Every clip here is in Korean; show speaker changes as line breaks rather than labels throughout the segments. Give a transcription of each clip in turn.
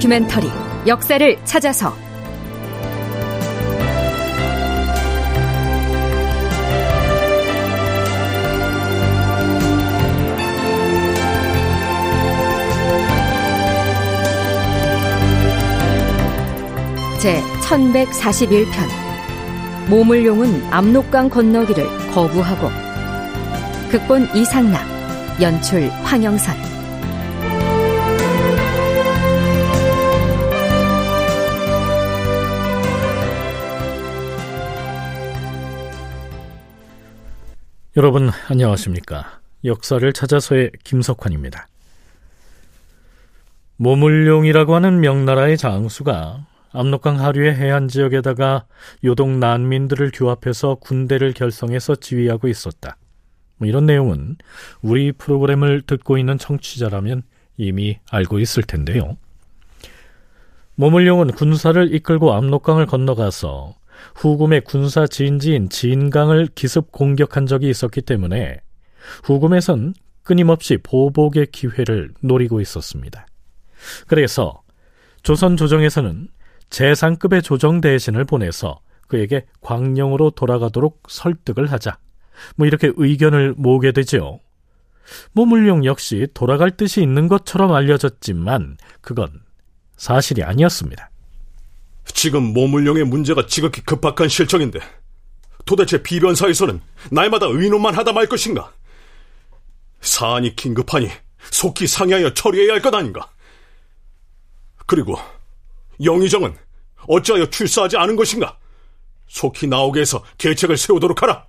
다큐멘터리 역사를 찾아서. 제 1141편. 모물룡은 압록강 건너기를 거부하고 극본 이상락 연출 황영선
여러분 안녕하십니까? 역사를 찾아서의 김석환입니다. 모물룡이라고 하는 명나라의 장수가 압록강 하류의 해안 지역에다가 요동 난민들을 규합해서 군대를 결성해서 지휘하고 있었다. 뭐 이런 내용은 우리 프로그램을 듣고 있는 청취자라면 이미 알고 있을 텐데요. 모물룡은 군사를 이끌고 압록강을 건너가서 후금의 군사 진지인 진강을 기습 공격한 적이 있었기 때문에 후금에선 끊임없이 보복의 기회를 노리고 있었습니다. 그래서 조선 조정에서는 재상급의 조정 대신을 보내서 그에게 광령으로 돌아가도록 설득을 하자. 뭐 이렇게 의견을 모으게 되죠. 모물룡 역시 돌아갈 뜻이 있는 것처럼 알려졌지만 그건 사실이 아니었습니다.
지금 모물령의 문제가 지극히 급박한 실정인데 도대체 비변사에서는 날마다 의논만 하다 말 것인가? 사안이 긴급하니 속히 상의하여 처리해야 할 것 아닌가? 그리고 영의정은 어찌하여 출사하지 않은 것인가? 속히 나오게 해서 계책을 세우도록 하라.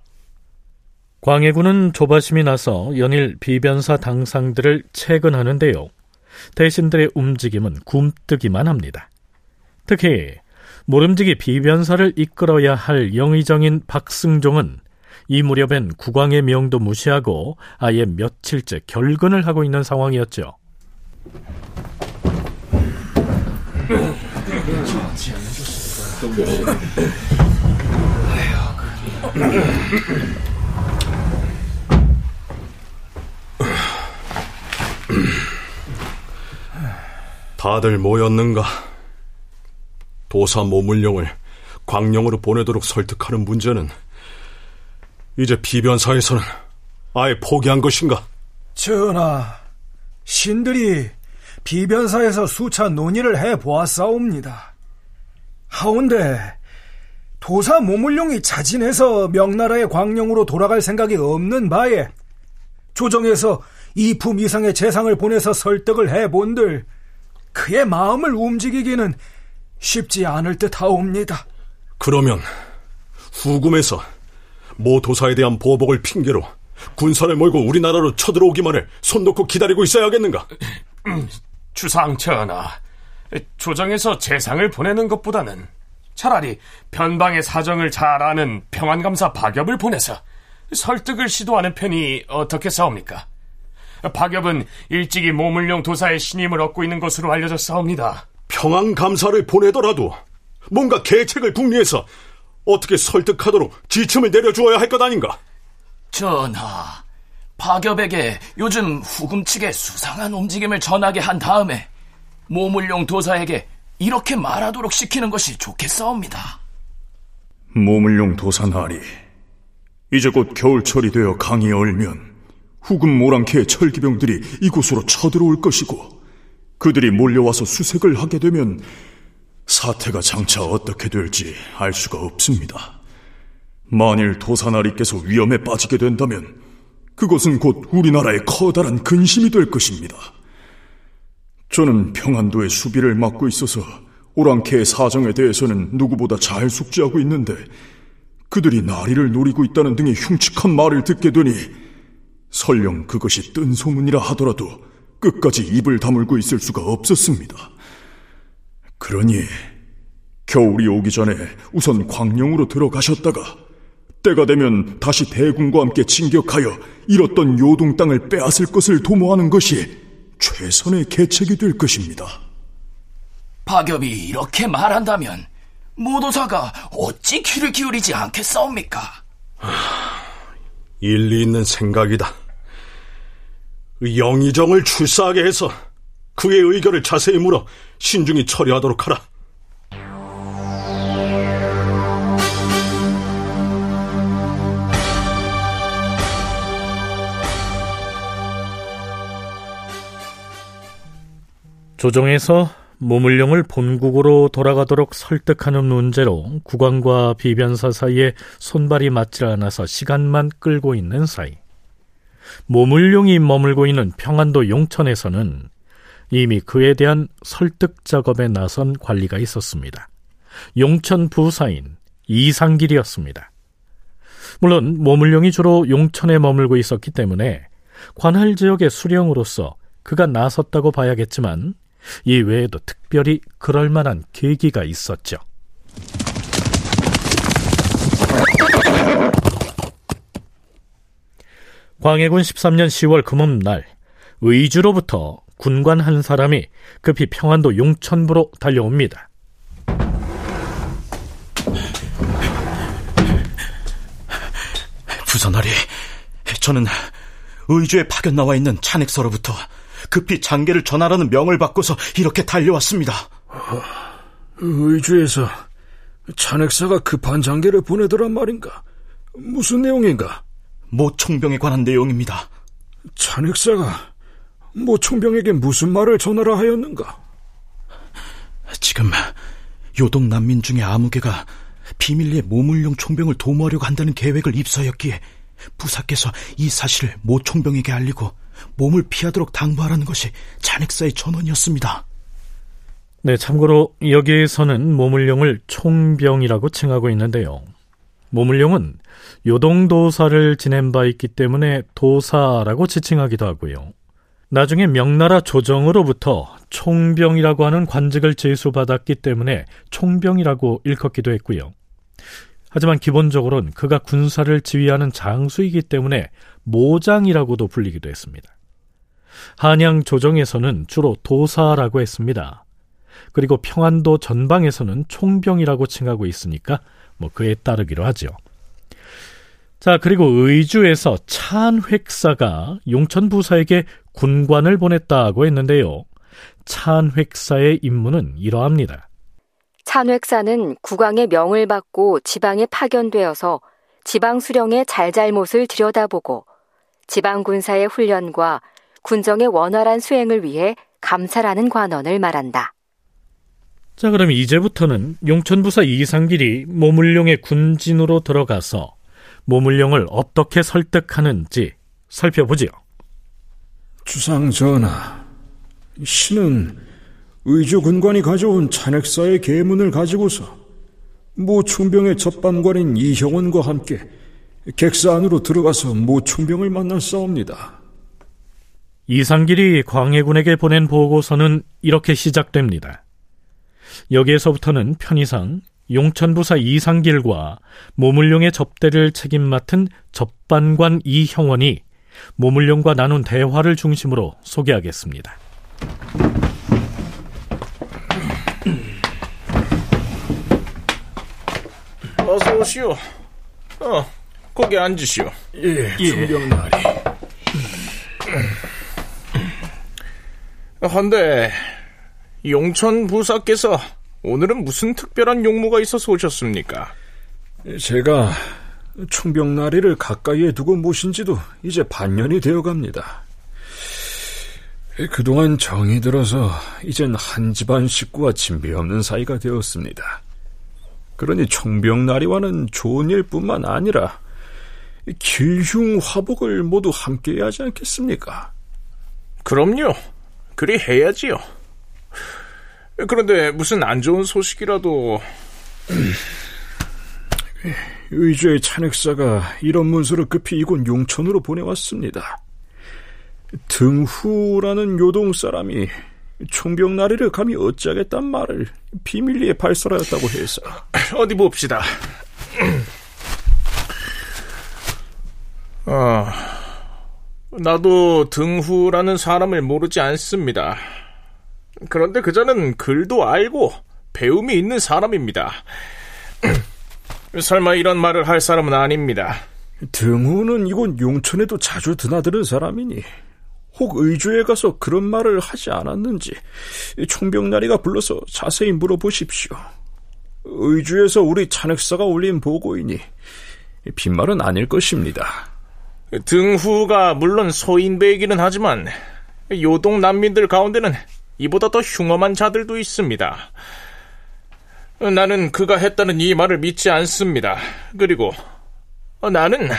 광해군은 조바심이 나서 연일 비변사 당상들을 채근하는데요. 대신들의 움직임은 굼뜨기만 합니다. 특히 모름지기 비변사를 이끌어야 할 영의정인 박승종은 이 무렵엔 국왕의 명도 무시하고 아예 며칠째 결근을 하고 있는 상황이었죠.
다들 모였는가? 도사 모물령을 광령으로 보내도록 설득하는 문제는 이제 비변사에서는 아예 포기한 것인가?
전하, 신들이 비변사에서 수차 논의를 해 보았사옵니다. 하운데 도사 모물룡이 자진해서 명나라의 광령으로 돌아갈 생각이 없는 바에 조정에서 이품 이상의 재상을 보내서 설득을 해본들 그의 마음을 움직이기는 쉽지 않을 듯 하옵니다.
그러면 후금에서 모 도사에 대한 보복을 핑계로 군사를 몰고 우리나라로 쳐들어오기만을 손 놓고 기다리고 있어야겠는가?
주상 전하, 조정에서 재상을 보내는 것보다는 차라리 변방의 사정을 잘 아는 평안감사 박엽을 보내서 설득을 시도하는 편이 어떻게 싸웁니까? 박엽은 일찍이 모물룡 도사의 신임을 얻고 있는 것으로 알려졌사옵니다.
평안 감사를 보내더라도 뭔가 계책을 궁리해서 어떻게 설득하도록 지침을 내려주어야 할 것 아닌가?
전하, 박엽에게 요즘 후금 측의 수상한 움직임을 전하게 한 다음에 모물룡 도사에게 이렇게 말하도록 시키는 것이 좋겠사옵니다.
모물룡 도사 나리, 이제 곧 겨울철이 되어 강이 얼면 후금 모랑캐의 철기병들이 이곳으로 쳐들어올 것이고 그들이 몰려와서 수색을 하게 되면 사태가 장차 어떻게 될지 알 수가 없습니다. 만일 도사나리께서 위험에 빠지게 된다면 그것은 곧 우리나라의 커다란 근심이 될 것입니다. 저는 평안도의 수비를 맡고 있어서 오랑캐의 사정에 대해서는 누구보다 잘 숙지하고 있는데 그들이 나리를 노리고 있다는 등의 흉측한 말을 듣게 되니 설령 그것이 뜬 소문이라 하더라도 끝까지 입을 다물고 있을 수가 없었습니다. 그러니 겨울이 오기 전에 우선 광령으로 들어가셨다가 때가 되면 다시 대군과 함께 진격하여 잃었던 요동 땅을 빼앗을 것을 도모하는 것이 최선의 계책이 될 것입니다.
박엽이 이렇게 말한다면 모도사가 어찌 귀를 기울이지 않겠사옵니까?
일리 있는 생각이다. 영의정을 출사하게 해서 그의 의견을 자세히 물어 신중히 처리하도록 하라.
조정에서 모물룡을 본국으로 돌아가도록 설득하는 문제로 국왕과 비변사 사이에 손발이 맞질 않아서 시간만 끌고 있는 사이 모물룡이 머물고 있는 평안도 용천에서는 이미 그에 대한 설득 작업에 나선 관리가 있었습니다. 용천 부사인 이상길이었습니다. 물론 모물룡이 주로 용천에 머물고 있었기 때문에 관할 지역의 수령으로서 그가 나섰다고 봐야겠지만 이 외에도 특별히 그럴 만한 계기가 있었죠. 광해군 13년 10월 금음날 의주로부터 군관 한 사람이 급히 평안도 용천부로 달려옵니다.
부선하리, 저는 의주에 파견 나와 있는 찬액서로부터 급히 장계를 전하라는 명을 받고서 이렇게 달려왔습니다.
의주에서 찬액사가 급한 장계를 보내더란 말인가? 무슨 내용인가?
모총병에 관한 내용입니다.
찬액사가 모총병에게 무슨 말을 전하라 하였는가?
지금 요동 난민 중에 아무 개가 비밀리에 모물용 총병을 도모하려고 한다는 계획을 입수하였기에 부사께서 이 사실을 모총병에게 알리고 몸을 피하도록 당부하라는 것이 잔액사의 전원이었습니다.
네, 참고로 여기에서는 모물룡을 총병이라고 칭하고 있는데요. 모물룡은 요동도사를 지낸 바 있기 때문에 도사라고 지칭하기도 하고요. 나중에 명나라 조정으로부터 총병이라고 하는 관직을 제수받았기 때문에 총병이라고 일컫기도 했고요. 하지만 기본적으로는 그가 군사를 지휘하는 장수이기 때문에 모장이라고도 불리기도 했습니다. 한양 조정에서는 주로 도사라고 했습니다. 그리고 평안도 전방에서는 총병이라고 칭하고 있으니까 뭐 그에 따르기로 하죠. 자, 그리고 의주에서 찬획사가 용천 부사에게 군관을 보냈다고 했는데요. 찬획사의 임무는 이러합니다.
찬획사는 국왕의 명을 받고 지방에 파견되어서 지방 수령의 잘잘못을 들여다보고 지방 군사의 훈련과 군정의 원활한 수행을 위해 감찰하는 관원을 말한다.
자, 그럼 이제부터는 용천부사 이상길이 모물룡의 군진으로 들어가서 모물룡을 어떻게 설득하는지 살펴보지요.
주상 전하, 신은 의주 군관이 가져온 찬핵사의 계문을 가지고서 모충병의 접반관인 이형원과 함께 객사 안으로 들어가서 모충병을 만날 싸웁니다.
이상길이 광해군에게 보낸 보고서는 이렇게 시작됩니다. 여기에서부터는 편의상 용천부사 이상길과 모물룡의 접대를 책임 맡은 접반관 이형원이 모물룡과 나눈 대화를 중심으로 소개하겠습니다.
어서 오시오. 어, 거기 앉으시오.
예, 충병나리.
헌데 용천 부사께서 오늘은 무슨 특별한 용무가 있어서 오셨습니까?
제가 충병나리를 가까이에 두고 모신 지도 이제 반년이 되어 갑니다. 그동안 정이 들어서 이젠 한 집안 식구와 진비 없는 사이가 되었습니다. 그러니 총병나리와는 좋은 일뿐만 아니라 길흉 화복을 모두 함께 해야 하지 않겠습니까?
그럼요. 그리 해야지요. 그런데 무슨 안 좋은 소식이라도
의주의 찬핵사가 이런 문서를 급히 이곳 용천으로 보내왔습니다. 등후라는 요동 사람이 총병 나리를 감히 어찌하겠단 말을 비밀리에 발설하였다고 해서
어디 봅시다. 어, 나도 등후라는 사람을 모르지 않습니다. 그런데 그자는 글도 알고 배움이 있는 사람입니다. 설마 이런 말을 할 사람은 아닙니다.
등후는 이곳 용천에도 자주 드나드는 사람이니 혹 의주에 가서 그런 말을 하지 않았는지 총병나리가 불러서 자세히 물어보십시오. 의주에서 우리 찬핵사가 올린 보고이니 빈말은 아닐 것입니다.
등후가 물론 소인배이기는 하지만 요동 난민들 가운데는 이보다 더 흉엄한 자들도 있습니다. 나는 그가 했다는 이 말을 믿지 않습니다. 그리고 나는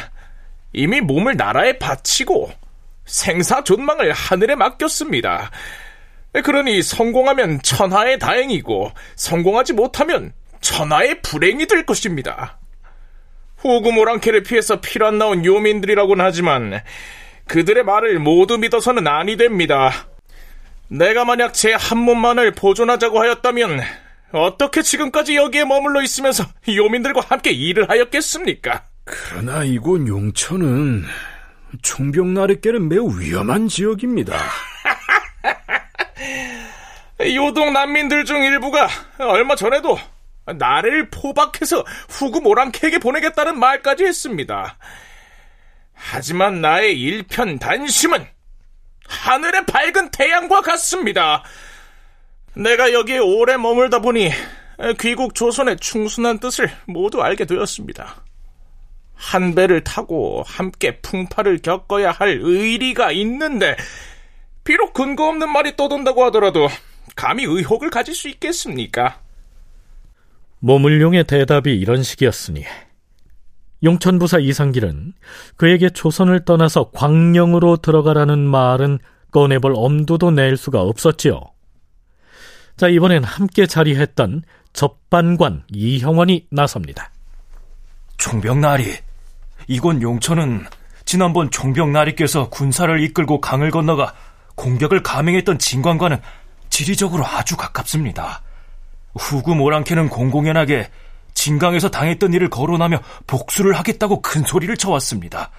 이미 몸을 나라에 바치고 생사 존망을 하늘에 맡겼습니다. 그러니 성공하면 천하의 다행이고 성공하지 못하면 천하의 불행이 될 것입니다. 호구 모랑캐를 피해서 피란 나온 요민들이라고는 하지만 그들의 말을 모두 믿어서는 아니 됩니다. 내가 만약 제 한 몸만을 보존하자고 하였다면 어떻게 지금까지 여기에 머물러 있으면서 요민들과 함께 일을 하였겠습니까?
그러나 이곳 용천은 총병나리께는 매우 위험한 지역입니다.
요동 난민들 중 일부가 얼마 전에도 나를 포박해서 후구 모랑캐에게 보내겠다는 말까지 했습니다. 하지만 나의 일편 단심은 하늘의 밝은 태양과 같습니다. 내가 여기에 오래 머물다 보니 귀국 조선의 충순한 뜻을 모두 알게 되었습니다. 한 배를 타고 함께 풍파를 겪어야 할 의리가 있는데 비록 근거 없는 말이 떠돈다고 하더라도 감히 의혹을 가질 수 있겠습니까?
모물룡의 대답이 이런 식이었으니 용천부사 이상길은 그에게 조선을 떠나서 광령으로 들어가라는 말은 꺼내볼 엄두도 낼 수가 없었지요. 자, 이번엔 함께 자리했던 접반관 이형원이 나섭니다.
총병나리, 이곳 용천은 지난번 총병나리께서 군사를 이끌고 강을 건너가 공격을 감행했던 진관과는 지리적으로 아주 가깝습니다. 후구 모랑캐는 공공연하게 진강에서 당했던 일을 거론하며 복수를 하겠다고 큰 소리를 쳐왔습니다.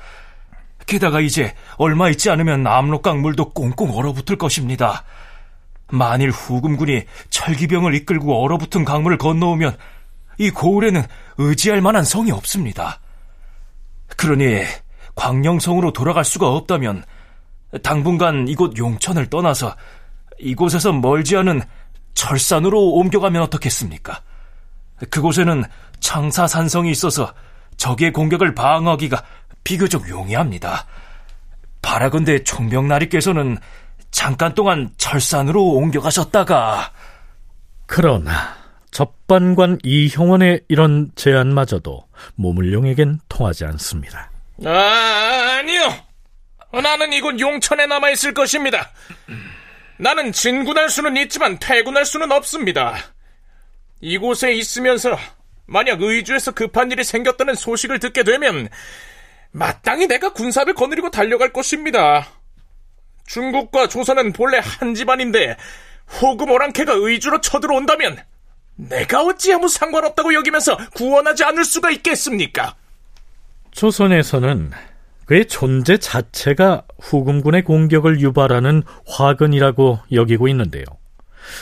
게다가 이제 얼마 있지 않으면 압록강 물도 꽁꽁 얼어붙을 것입니다. 만일 후금군이 철기병을 이끌고 얼어붙은 강물을 건너오면 이 고을에는 의지할 만한 성이 없습니다. 그러니 광령성으로 돌아갈 수가 없다면 당분간 이곳 용천을 떠나서 이곳에서 멀지 않은 철산으로 옮겨가면 어떻겠습니까? 그곳에는 창사산성이 있어서 적의 공격을 방어하기가 비교적 용이합니다. 바라건대 총병나리께서는 잠깐 동안 철산으로 옮겨가셨다가
그러나 접반관 이형원의 이런 제안마저도 모물룡에겐 통하지 않습니다.
아, 아니요. 나는 이곳 용천에 남아 있을 것입니다. 나는 진군할 수는 있지만 퇴군할 수는 없습니다. 이곳에 있으면서 만약 의주에서 급한 일이 생겼다는 소식을 듣게 되면 마땅히 내가 군사를 거느리고 달려갈 것입니다. 중국과 조선은 본래 한 집안인데 호금 오랑캐가 의주로 쳐들어온다면 내가 어찌 아무 상관없다고 여기면서 구원하지 않을 수가 있겠습니까?
조선에서는 그의 존재 자체가 후금군의 공격을 유발하는 화근이라고 여기고 있는데요.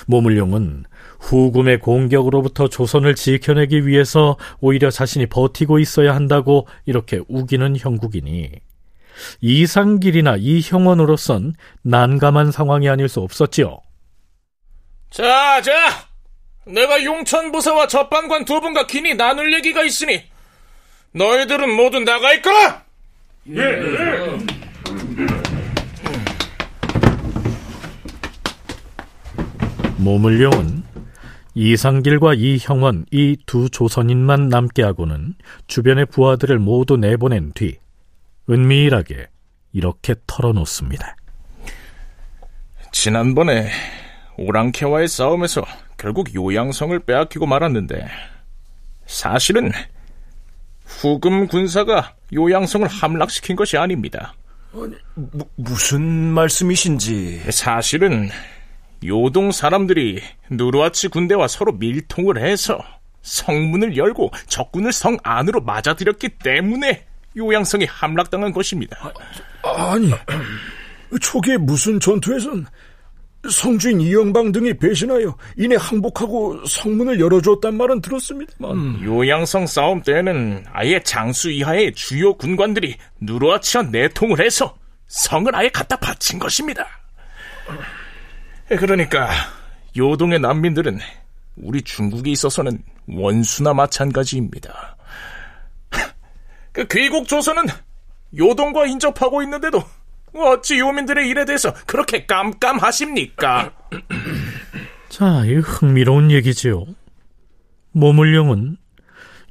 모물룡은 후금의 공격으로부터 조선을 지켜내기 위해서 오히려 자신이 버티고 있어야 한다고 이렇게 우기는 형국이니 이상길이나 이형원으로선 난감한 상황이 아닐 수 없었지요.
자, 자! 내가 용천 부사와 접반관 두 분과 긴히 나눌 얘기가 있으니 너희들은 모두 나가 있거라! 예! 예.
모물룡은 이상길과 이형원 이 두 조선인만 남게 하고는 주변의 부하들을 모두 내보낸 뒤 은밀하게 이렇게 털어놓습니다.
지난번에 오랑캐와의 싸움에서 결국 요양성을 빼앗기고 말았는데 사실은 후금 군사가 요양성을 함락시킨 것이 아닙니다.
아니, 무, 무슨 말씀이신지
사실은 요동 사람들이 누르아치 군대와 서로 밀통을 해서 성문을 열고 적군을 성 안으로 맞아들였기 때문에 요양성이 함락당한 것입니다.
아, 아니, 초기에 무슨 전투에선 성주인 이영방 등이 배신하여 이내 항복하고 성문을 열어주었단 말은 들었습니다만 음.
요양성 싸움 때에는 아예 장수 이하의 주요 군관들이 누르아치와 내통을 해서 성을 아예 갖다 바친 것입니다. 그러니까 요동의 난민들은 우리 중국에 있어서는 원수나 마찬가지입니다. 그 귀국 조선은 요동과 인접하고 있는데도 어찌 요민들의 일에 대해서 그렇게 깜깜하십니까?
자, 이 흥미로운 얘기지요. 모물룡은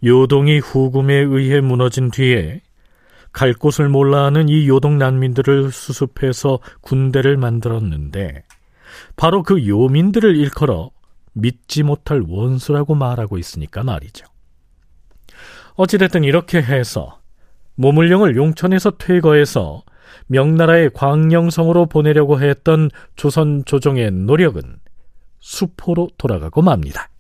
요동이 후금에 의해 무너진 뒤에 갈 곳을 몰라 하는 이 요동 난민들을 수습해서 군대를 만들었는데 바로 그 요민들을 일컬어 믿지 못할 원수라고 말하고 있으니까 말이죠. 어찌됐든 이렇게 해서 모물령을 용천에서 퇴거해서 명나라의 광령성으로 보내려고 했던 조선 조정의 노력은 수포로 돌아가고 맙니다.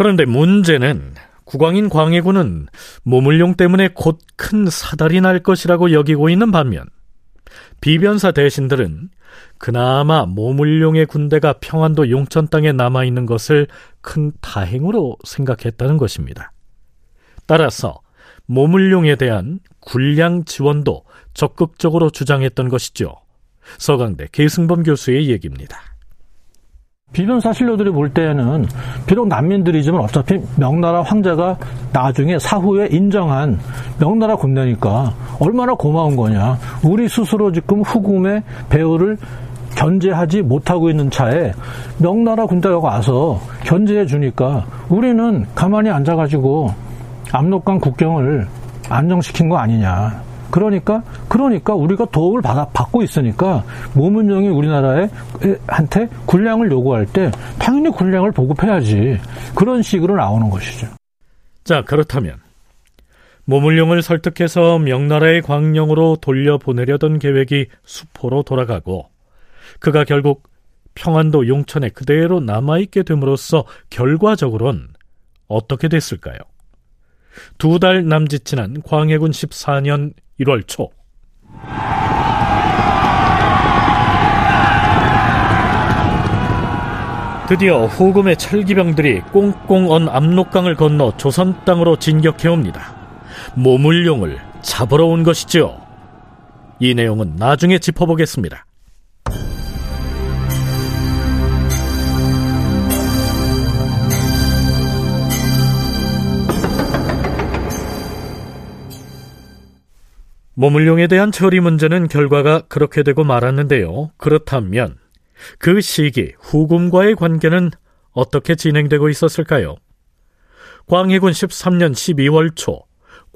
그런데 문제는 국왕인 광해군은 모물룡 때문에 곧 큰 사달이 날 것이라고 여기고 있는 반면 비변사 대신들은 그나마 모물룡의 군대가 평안도 용천 땅에 남아 있는 것을 큰 다행으로 생각했다는 것입니다. 따라서 모물룡에 대한 군량 지원도 적극적으로 주장했던 것이죠. 서강대 계승범 교수의 얘기입니다.
비변사 신료들이 볼 때에는 비록 난민들이지만 어차피 명나라 황제가 나중에 사후에 인정한 명나라 군대니까 얼마나 고마운 거냐. 우리 스스로 지금 후금의 배후를 견제하지 못하고 있는 차에 명나라 군대가 와서 견제해 주니까 우리는 가만히 앉아가지고 압록강 국경을 안정시킨 거 아니냐. 그러니까 그러니까 우리가 도움을 받아, 받고 있으니까 모문정이 우리나라에 한테 군량을 요구할 때 당연히 군량을 보급해야지 그런 식으로 나오는 것이죠.
자 그렇다면 모물룡을 설득해서 명나라의 광령으로 돌려보내려던 계획이 수포로 돌아가고 그가 결국 평안도 용천에 그대로 남아있게 됨으로써 결과적으론 어떻게 됐을까요? 두 달 남짓 지난 광해군 14년 1월 초 드디어 후금의 철기병들이 꽁꽁 언 압록강을 건너 조선 땅으로 진격해옵니다. 모물룡을 잡으러 온 것이죠. 이 내용은 나중에 짚어보겠습니다. 모물룡에 대한 처리 문제는 결과가 그렇게 되고 말았는데요. 그렇다면 그 시기 후금과의 관계는 어떻게 진행되고 있었을까요? 광해군 13년 12월 초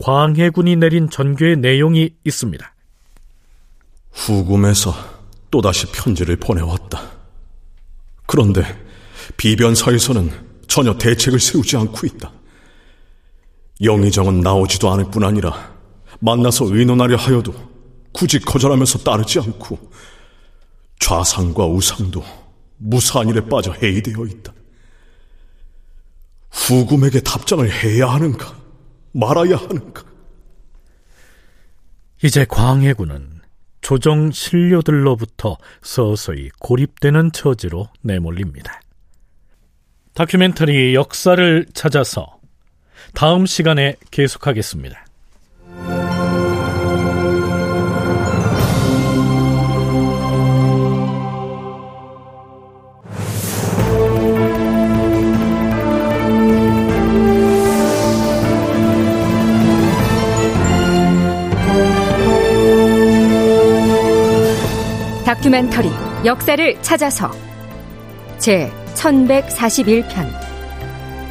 광해군이 내린 전교의 내용이 있습니다.
후금에서 또다시 편지를 보내왔다. 그런데 비변사에서는 전혀 대책을 세우지 않고 있다. 영의정은 나오지도 않을 뿐 아니라 만나서 의논하려 하여도 굳이 거절하면서 따르지 않고 좌상과 우상도 무사한 일에 빠져 해이되어 있다. 후금에게 답장을 해야 하는가 말아야 하는가
이제 광해군은 조정 신료들로부터 서서히 고립되는 처지로 내몰립니다. 다큐멘터리 역사를 찾아서 다음 시간에 계속하겠습니다.
다큐멘터리 역사를 찾아서 제 1141편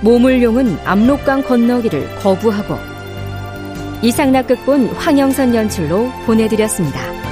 모물룡은 압록강 건너기를 거부하고 이상락 극본 황영선 연출로 보내드렸습니다.